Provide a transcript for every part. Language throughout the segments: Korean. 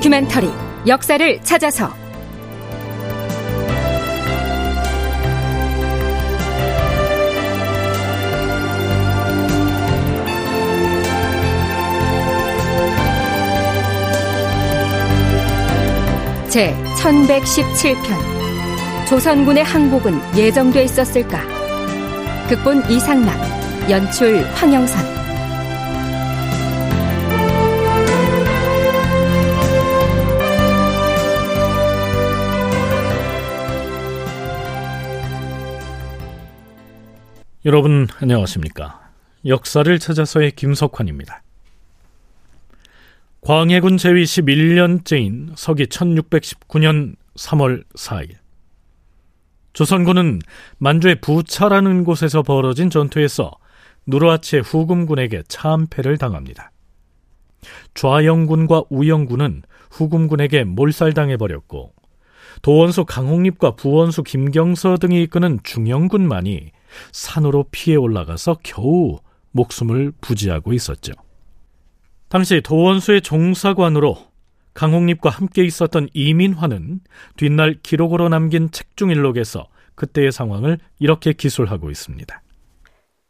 다큐멘터리 역사를 찾아서 제 1117편 조선군의 항복은 예정돼 있었을까? 극본 이상락, 연출 황영선. 여러분 안녕하십니까? 역사를 찾아서의 김석환입니다. 광해군 제위 11년째인 서기 1619년 3월 4일 조선군은 만주의 부차라는 곳에서 벌어진 전투에서 누르하치의 후금군에게 참패를 당합니다. 좌영군과 우영군은 후금군에게 몰살당해버렸고 도원수 강홍립과 부원수 김경서 등이 이끄는 중영군만이 산으로 피해 올라가서 겨우 목숨을 부지하고 있었죠. 당시 도원수의 종사관으로 강홍립과 함께 있었던 이민화는 뒷날 기록으로 남긴 책중일록에서 그때의 상황을 이렇게 기술하고 있습니다.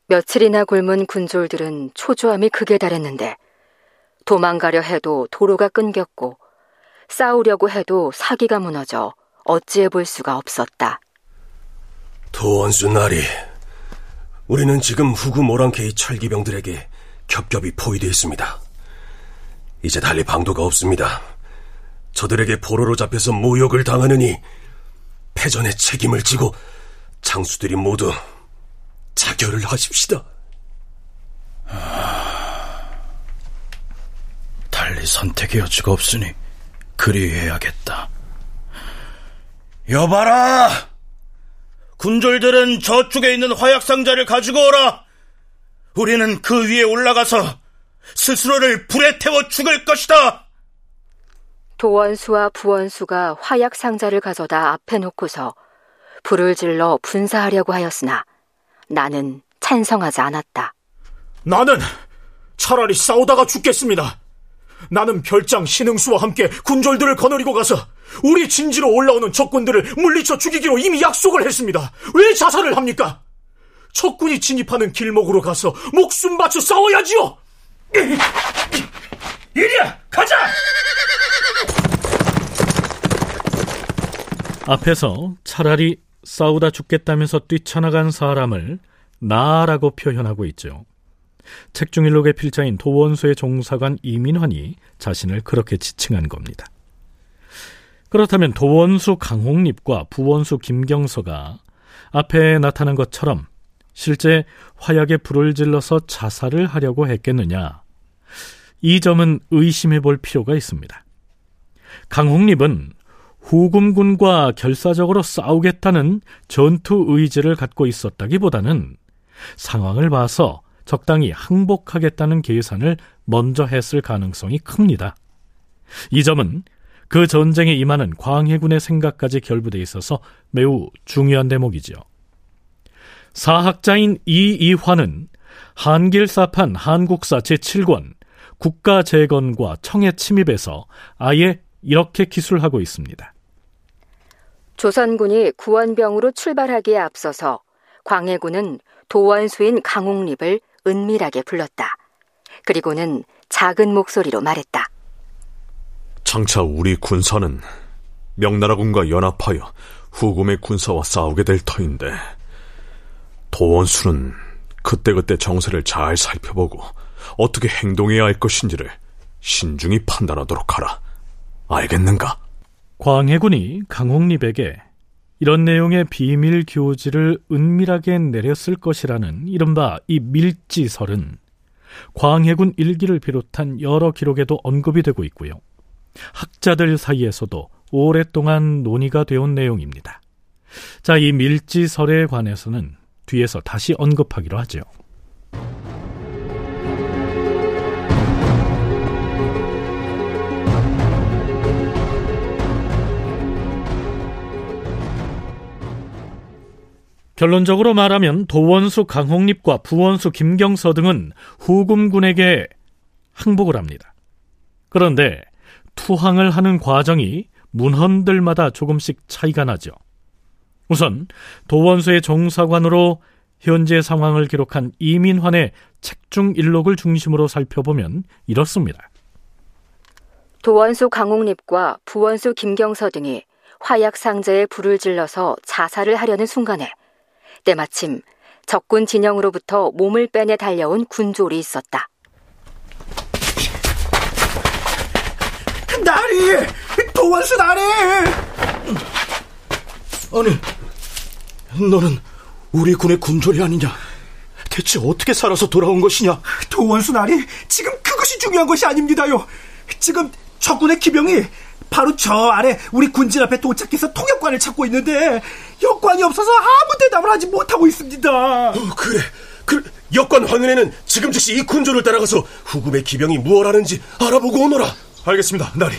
며칠이나 굶은 군졸들은 초조함이 극에 달했는데 도망가려 해도 도로가 끊겼고 싸우려고 해도 사기가 무너져 어찌해 볼 수가 없었다. 도원수 나리, 우리는 지금 후구 모랑케이 철기병들에게 겹겹이 포위되어 있습니다. 이제 달리 방도가 없습니다. 저들에게 포로로 잡혀서 모욕을 당하느니 패전의 책임을 지고 장수들이 모두 자결을 하십시다. 달리 선택의 여지가 없으니 그리해야겠다. 여봐라! 군졸들은 저쪽에 있는 화약 상자를 가지고 오라! 우리는 그 위에 올라가서 스스로를 불에 태워 죽을 것이다. 도원수와 부원수가 화약 상자를 가져다 앞에 놓고서 불을 질러 분사하려고 하였으나 나는 찬성하지 않았다. 나는 차라리 싸우다가 죽겠습니다. 나는 별장 신흥수와 함께 군졸들을 거느리고 가서 우리 진지로 올라오는 적군들을 물리쳐 죽이기로 이미 약속을 했습니다. 왜 자살을 합니까? 적군이 진입하는 길목으로 가서 목숨 바쳐 싸워야지요. 이리야, 가자! 앞에서 차라리 싸우다 죽겠다면서 뛰쳐나간 사람을 나라고 표현하고 있죠. 책중일록의 필자인 도원수의 종사관 이민환이 자신을 그렇게 지칭한 겁니다. 그렇다면 도원수 강홍립과 부원수 김경서가 앞에 나타난 것처럼 실제 화약에 불을 질러서 자살을 하려고 했겠느냐? 이 점은 의심해 볼 필요가 있습니다. 강홍립은 후금군과 결사적으로 싸우겠다는 전투 의지를 갖고 있었다기보다는 상황을 봐서 적당히 항복하겠다는 계산을 먼저 했을 가능성이 큽니다. 이 점은 그 전쟁에 임하는 광해군의 생각까지 결부돼 있어서 매우 중요한 대목이지요. 사학자인 이이화는 한길사판 한국사 제7권 국가 재건과 청해 침입에서 아예 이렇게 기술하고 있습니다. 조선군이 구원병으로 출발하기에 앞서서 광해군은 도원수인 강홍립을 은밀하게 불렀다. 그리고는 작은 목소리로 말했다. 장차 우리 군사는 명나라군과 연합하여 후금의 군사와 싸우게 될 터인데 도원수는 그때그때 정세를 잘 살펴보고 어떻게 행동해야 할 것인지를 신중히 판단하도록 하라. 알겠는가? 광해군이 강홍립에게 이런 내용의 비밀 교지를 은밀하게 내렸을 것이라는 이른바 이 밀지설은 광해군 일기를 비롯한 여러 기록에도 언급이 되고 있고요. 학자들 사이에서도 오랫동안 논의가 되온 내용입니다. 자, 이 밀지설에 관해서는 뒤에서 다시 언급하기로 하죠. 결론적으로 말하면 도원수 강홍립과 부원수 김경서 등은 후금군에게 항복을 합니다. 그런데 투항을 하는 과정이 문헌들마다 조금씩 차이가 나죠. 우선 도원수의 종사관으로 현재 상황을 기록한 이민환의 책중 일록을 중심으로 살펴보면 이렇습니다. 도원수 강옥립과 부원수 김경서 등이 화약 상자에 불을 질러서 자살을 하려는 순간에 때마침 적군 진영으로부터 몸을 빼내 달려온 군졸이 있었다. 도원수 나리! 아니, 너는 우리 군의 군졸이 아니냐? 대체 어떻게 살아서 돌아온 것이냐? 도원수 나리, 지금 그것이 중요한 것이 아닙니다요. 지금 적군의 기병이 바로 저 아래 우리 군진 앞에 도착해서 통역관을 찾고 있는데 역관이 없어서 아무 대답을 하지 못하고 있습니다. 어, 그래. 그 역관 황은혜는 지금 즉시 이 군조를 따라가서 후금의 기병이 무엇 하는지 알아보고 오너라. 알겠습니다, 나리.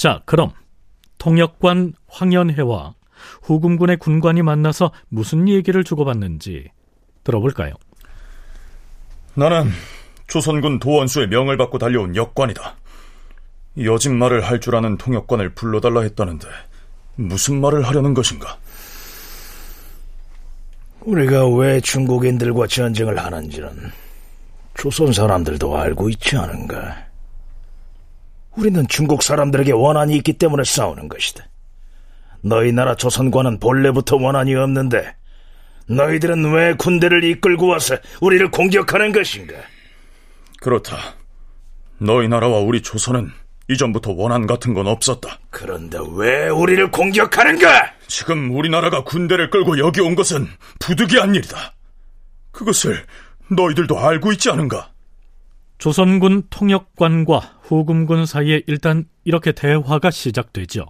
자, 그럼 통역관 황연혜와 후금군의 군관이 만나서 무슨 얘기를 주고받는지 들어볼까요? 나는 조선군 도원수의 명을 받고 달려온 역관이다. 여진 말을 할 줄 아는 통역관을 불러달라 했다는데 무슨 말을 하려는 것인가? 우리가 왜 중국인들과 전쟁을 하는지는 조선 사람들도 알고 있지 않은가? 우리는 중국 사람들에게 원한이 있기 때문에 싸우는 것이다. 너희 나라 조선과는 본래부터 원한이 없는데 너희들은 왜 군대를 이끌고 와서 우리를 공격하는 것인가? 그렇다. 너희 나라와 우리 조선은 이전부터 원한 같은 건 없었다. 그런데 왜 우리를 공격하는가? 지금 우리나라가 군대를 끌고 여기 온 것은 부득이한 일이다. 그것을 너희들도 알고 있지 않은가? 조선군 통역관과 후금군 사이에 일단 이렇게 대화가 시작되죠.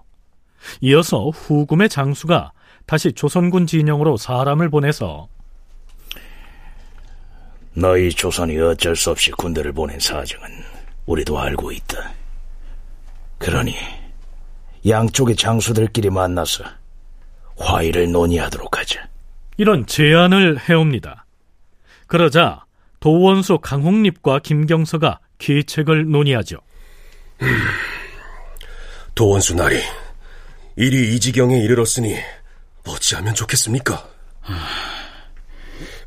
이어서 후금의 장수가 다시 조선군 진영으로 사람을 보내서 너희 조선이 어쩔 수 없이 군대를 보낸 사정은 우리도 알고 있다. 그러니 양쪽의 장수들끼리 만나서 화의를 논의하도록 하자. 이런 제안을 해옵니다. 그러자 도원수 강홍립과 김경서가 계책을 논의하죠. 도원수 나리, 일이 이 지경에 이르렀으니 어찌하면 좋겠습니까?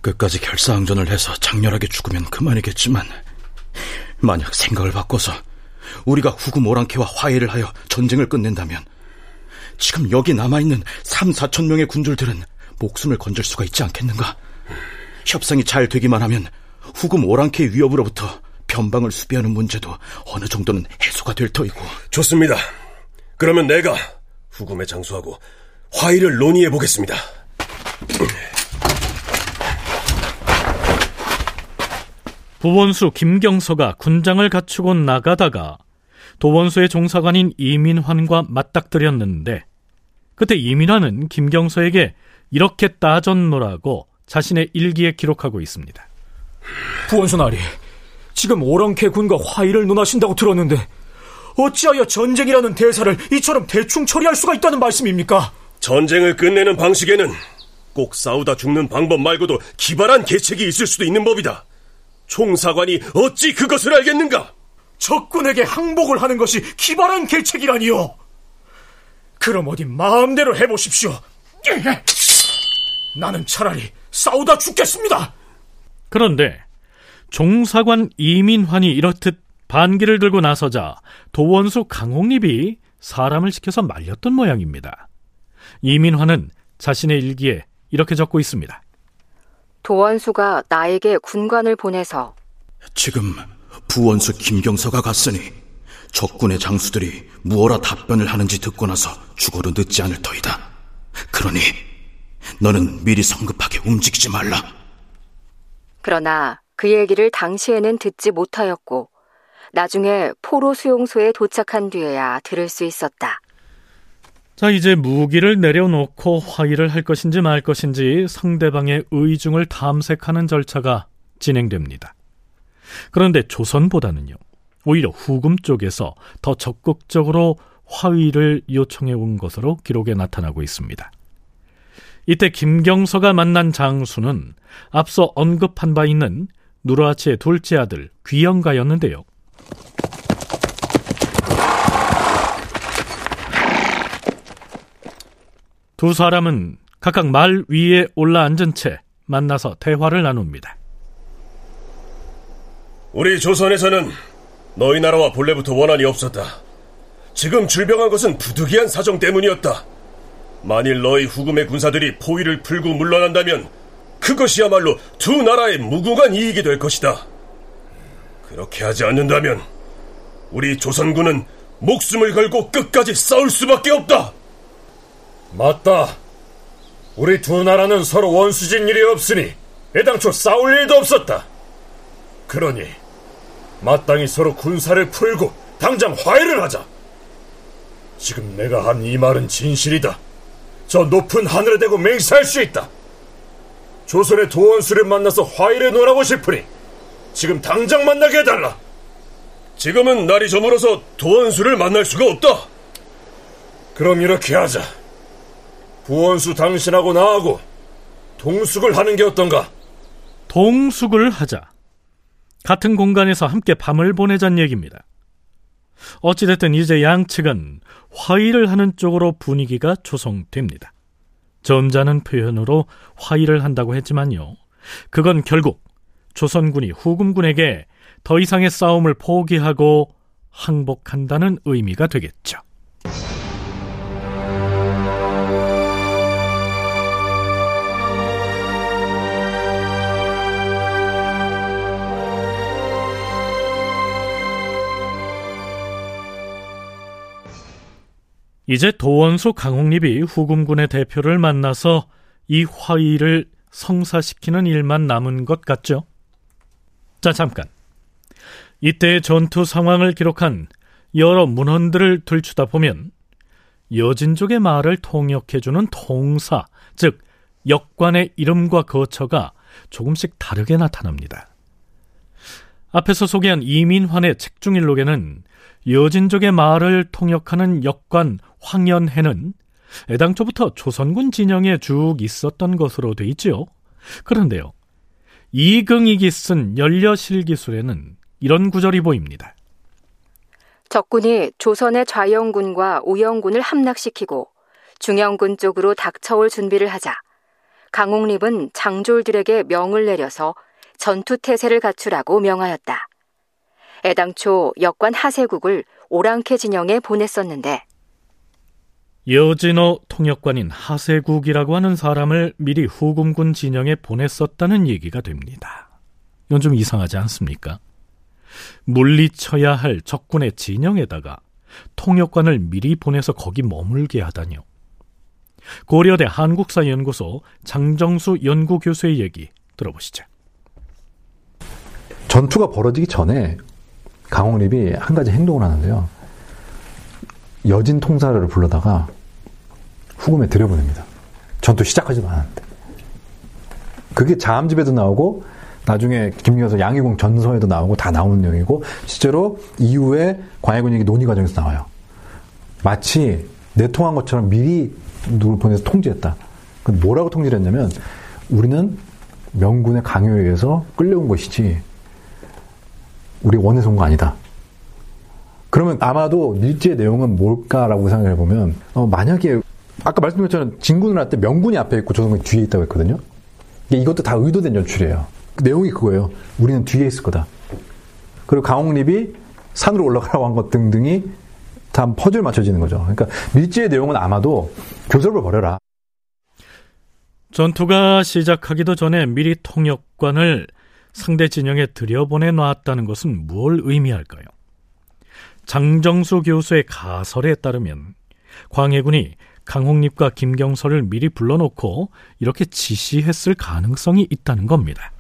끝까지 결사항전을 해서 장렬하게 죽으면 그만이겠지만 만약 생각을 바꿔서 우리가 후금 오랑캐와 화해를 하여 전쟁을 끝낸다면 지금 여기 남아있는 3, 4천 명의 군졸들은 목숨을 건질 수가 있지 않겠는가? 협상이 잘 되기만 하면 후금 오랑캐 위협으로부터 변방을 수비하는 문제도 어느 정도는 해소가 될 터이고 좋습니다. 그러면 내가 후금에 장수하고 화의를 논의해 보겠습니다. 부원수 김경서가 군장을 갖추고 나가다가 도원수의 종사관인 이민환과 맞닥뜨렸는데 그때 이민환은 김경서에게 이렇게 따졌노라고 자신의 일기에 기록하고 있습니다. 부원수 나리, 지금 오랑캐 군과 화의를 논하신다고 들었는데 어찌하여 전쟁이라는 대사를 이처럼 대충 처리할 수가 있다는 말씀입니까? 전쟁을 끝내는 방식에는 꼭 싸우다 죽는 방법 말고도 기발한 계책이 있을 수도 있는 법이다. 총사관이 어찌 그것을 알겠는가? 적군에게 항복을 하는 것이 기발한 계책이라니요. 그럼 어디 마음대로 해보십시오. 나는 차라리 싸우다 죽겠습니다. 그런데 종사관 이민환이 이렇듯 반기를 들고 나서자 도원수 강홍립이 사람을 시켜서 말렸던 모양입니다. 이민환은 자신의 일기에 이렇게 적고 있습니다. 도원수가 나에게 군관을 보내서 지금 부원수 김경서가 갔으니 적군의 장수들이 무어라 답변을 하는지 듣고 나서 죽어도 늦지 않을 터이다. 그러니 너는 미리 성급하게 움직이지 말라. 그러나 그 얘기를 당시에는 듣지 못하였고 나중에 포로 수용소에 도착한 뒤에야 들을 수 있었다. 자, 이제 무기를 내려놓고 화의를 할 것인지 말 것인지 상대방의 의중을 탐색하는 절차가 진행됩니다. 그런데 조선보다는요, 오히려 후금 쪽에서 더 적극적으로 화의를 요청해 온 것으로 기록에 나타나고 있습니다. 이때 김경서가 만난 장수는 앞서 언급한 바 있는 누르하치의 둘째 아들 귀영가였는데요. 두 사람은 각각 말 위에 올라앉은 채 만나서 대화를 나눕니다. 우리 조선에서는 너희 나라와 본래부터 원한이 없었다. 지금 질병한 것은 부득이한 사정 때문이었다. 만일 너희 후금의 군사들이 포위를 풀고 물러난다면 그것이야말로 두 나라의 무궁한 이익이 될 것이다. 그렇게 하지 않는다면 우리 조선군은 목숨을 걸고 끝까지 싸울 수밖에 없다. 맞다. 우리 두 나라는 서로 원수진 일이 없으니 애당초 싸울 일도 없었다. 그러니 마땅히 서로 군사를 풀고 당장 화해를 하자. 지금 내가 한 이 말은 진실이다. 저 높은 하늘에 대고 맹세할 수 있다. 조선의 도원수를 만나서 화해를 논하고 싶으니 지금 당장 만나게 해달라. 지금은 날이 저물어서 도원수를 만날 수가 없다. 그럼 이렇게 하자. 부원수 당신하고 나하고 동숙을 하는 게 어떤가? 동숙을 하자. 같은 공간에서 함께 밤을 보내자는 얘기입니다. 어찌됐든 이제 양 측은 화의를 하는 쪽으로 분위기가 조성됩니다. 점잖은 표현으로 화의를 한다고 했지만요. 그건 결국 조선군이 후금군에게 더 이상의 싸움을 포기하고 항복한다는 의미가 되겠죠. 이제 도원수 강홍립이 후금군의 대표를 만나서 이 화의를 성사시키는 일만 남은 것 같죠? 자, 잠깐. 이때의 전투 상황을 기록한 여러 문헌들을 들추다 보면 여진족의 말을 통역해주는 통사, 즉 역관의 이름과 거처가 조금씩 다르게 나타납니다. 앞에서 소개한 이민환의 책중일록에는 여진족의 말을 통역하는 역관 황연해는 애당초부터 조선군 진영에 쭉 있었던 것으로 돼 있지요. 그런데요. 이긍이기 쓴 연려실기술에는 이런 구절이 보입니다. 적군이 조선의 좌영군과 우영군을 함락시키고 중영군 쪽으로 닥쳐올 준비를 하자 강옥립은 장졸들에게 명을 내려서 전투 태세를 갖추라고 명하였다. 애당초 역관 하세국을 오랑캐 진영에 보냈었는데 여진어 통역관인 하세국이라고 하는 사람을 미리 후금군 진영에 보냈었다는 얘기가 됩니다. 이건 좀 이상하지 않습니까? 물리쳐야 할 적군의 진영에다가 통역관을 미리 보내서 거기 머물게 하다니요. 고려대 한국사연구소 장정수 연구교수의 얘기 들어보시죠. 전투가 벌어지기 전에 강홍립이 한 가지 행동을 하는데요. 여진 통사를 불러다가 후금에 들여보냅니다. 전투 시작하지도 않았는데. 그게 자암집에도 나오고 나중에 김여서 양희공 전서에도 나오고 다 나오는 내용이고 실제로 이후에 광해군 얘기 논의 과정에서 나와요. 마치 내통한 것처럼 미리 누굴 보내서 통지했다. 그 뭐라고 통지를 했냐면 우리는 명군의 강요에 의해서 끌려온 것이지 우리 원해서 온 거 아니다. 그러면 아마도 밀지의 내용은 뭘까라고 생각해 보면 어, 만약에 아까 말씀드린 것처럼 진군을 할 때 명군이 앞에 있고 조선군이 뒤에 있다고 했거든요. 이것도 다 의도된 연출이에요. 그 내용이 그거예요. 우리는 뒤에 있을 거다. 그리고 강홍립이 산으로 올라가라고 한 것 등등이 다 퍼즐 맞춰지는 거죠. 그러니까 밀지의 내용은 아마도 교섭을 벌여라. 전투가 시작하기도 전에 미리 통역관을 상대 진영에 들여보내 놨다는 것은 뭘 의미할까요? 장정수 교수의 가설에 따르면 광해군이 강홍립과 김경설을 미리 불러놓고 이렇게 지시했을 가능성이 있다는 겁니다.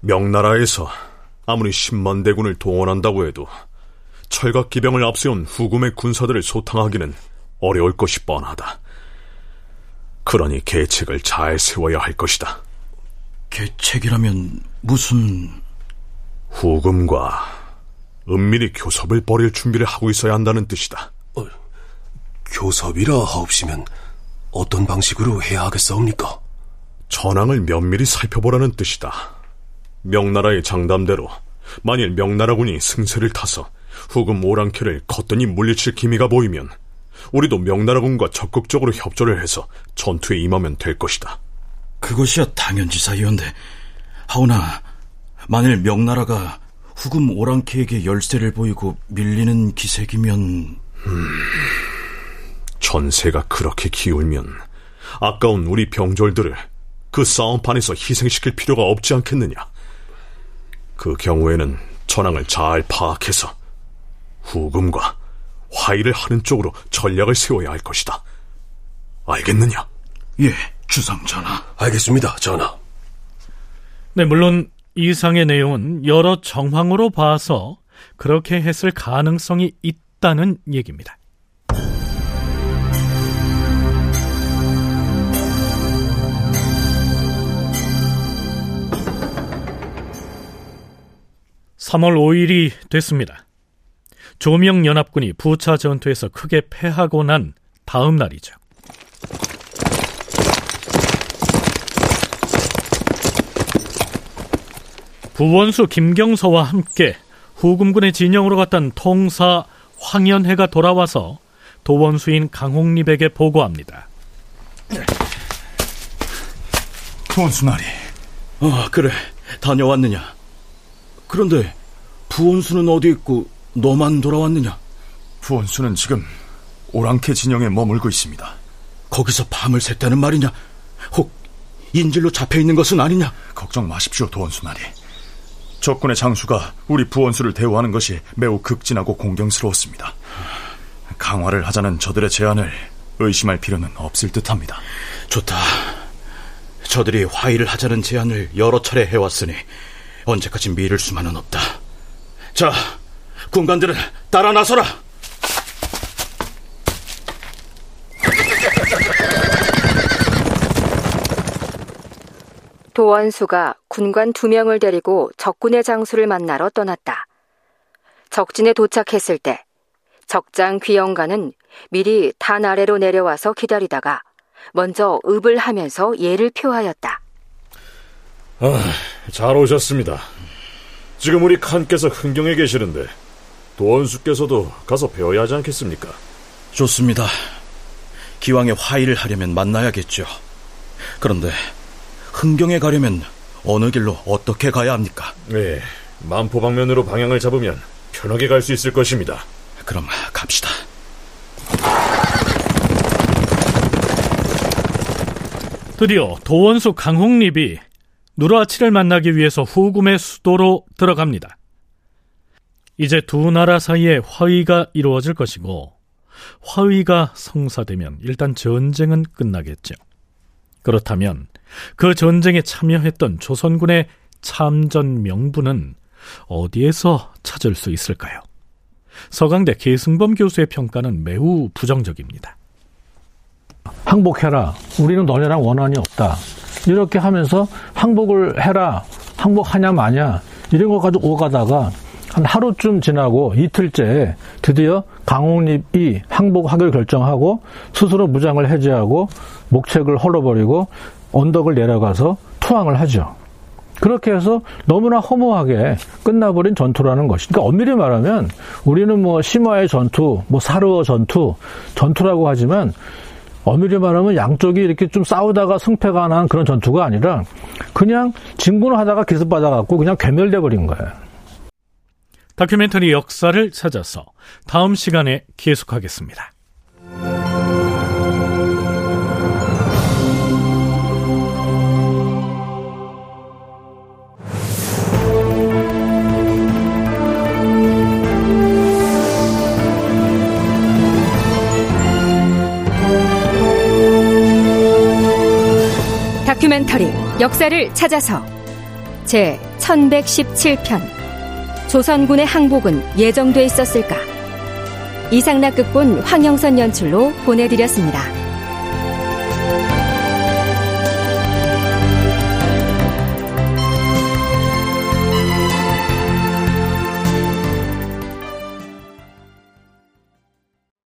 명나라에서 아무리 10만 대군을 동원한다고 해도 철갑 기병을 앞세운 후금의 군사들을 소탕하기는 어려울 것이 뻔하다. 그러니 계책을 잘 세워야 할 것이다. 계책이라면 무슨... 후금과 은밀히 교섭을 벌일 준비를 하고 있어야 한다는 뜻이다. 어, 교섭이라 하옵시면 어떤 방식으로 해야 하겠사옵니까? 전황을 면밀히 살펴보라는 뜻이다. 명나라의 장담대로 만일 명나라군이 승세를 타서 후금 오랑캐를 거뜬히 물리칠 기미가 보이면 우리도 명나라군과 적극적으로 협조를 해서 전투에 임하면 될 것이다. 그것이야 당연지사이온데 하오나 만일 명나라가 후금 오랑캐에게 열세를 보이고 밀리는 기색이면 음, 전세가 그렇게 기울면 아까운 우리 병졸들을 그 싸움판에서 희생시킬 필요가 없지 않겠느냐. 그 경우에는 전황을 잘 파악해서 후금과 화의를 하는 쪽으로 전략을 세워야 할 것이다. 알겠느냐? 예, 주상 전하. 알겠습니다, 전하. 네, 물론 이상의 내용은 여러 정황으로 봐서 그렇게 했을 가능성이 있다는 얘기입니다. (3월 5일이) 됐습니다. 조명연합군이 부차 전투에서 크게 패하고 난 다음 날이죠. 부원수 김경서와 함께 후금군의 진영으로 갔던 통사 황연해가 돌아와서 도원수인 강홍립에게 보고합니다. 부원수나리. 아, 그래. 다녀왔느냐? 그런데 부원수는 어디 있고 너만 돌아왔느냐? 부원수는 지금 오랑캐 진영에 머물고 있습니다. 거기서 밤을 샜다는 말이냐? 혹 인질로 잡혀 있는 것은 아니냐? 걱정 마십시오, 도원수나리. 적군의 장수가 우리 부원수를 대우하는 것이 매우 극진하고 공경스러웠습니다. 강화를 하자는 저들의 제안을 의심할 필요는 없을 듯합니다. 좋다. 저들이 화의를 하자는 제안을 여러 차례 해왔으니 언제까지 미룰 수만은 없다. 자, 군관들은 따라 나서라. 도원수가 군관 두 명을 데리고 적군의 장수를 만나러 떠났다. 적진에 도착했을 때 적장 귀영가는 미리 단 아래로 내려와서 기다리다가 먼저 읍을 하면서 예를 표하였다. 아, 잘 오셨습니다. 지금 우리 칸께서 흥경에 계시는데 도원수께서도 가서 배워야 하지 않겠습니까? 좋습니다. 기왕에 화의를 하려면 만나야겠죠. 그런데 흥경에 가려면 어느 길로 어떻게 가야 합니까? 네, 만포 방면으로 방향을 잡으면 편하게 갈 수 있을 것입니다. 그럼 갑시다. 드디어 도원수 강홍립이 누라치를 만나기 위해서 후금의 수도로 들어갑니다. 이제 두 나라 사이에 화의가 이루어질 것이고 화의가 성사되면 일단 전쟁은 끝나겠죠. 그렇다면 그 전쟁에 참여했던 조선군의 참전 명부는 어디에서 찾을 수 있을까요? 서강대 계승범 교수의 평가는 매우 부정적입니다. 항복해라. 우리는 너네랑 원한이 없다. 이렇게 하면서 항복을 해라. 항복하냐 마냐. 이런 거 가지고 오가다가 한 하루쯤 지나고 이틀째 드디어 강홍립이 항복하기를 결정하고 스스로 무장을 해제하고 목책을 헐어버리고 언덕을 내려가서 투항을 하죠. 그렇게 해서 너무나 허무하게 끝나버린 전투라는 것이. 그러니까 엄밀히 말하면 우리는 뭐 심화의 전투, 뭐 사르어 전투, 전투라고 하지만 엄밀히 말하면 양쪽이 이렇게 좀 싸우다가 승패가 난 그런 전투가 아니라 그냥 진군을 하다가 기습받아갖고 그냥 괴멸돼 버린 거예요. 다큐멘터리 역사를 찾아서 다음 시간에 계속하겠습니다. 다큐멘터리 역사를 찾아서 제 1117편 조선군의 항복은 예정돼 있었을까 이상락 극본 황영선 연출로 보내드렸습니다.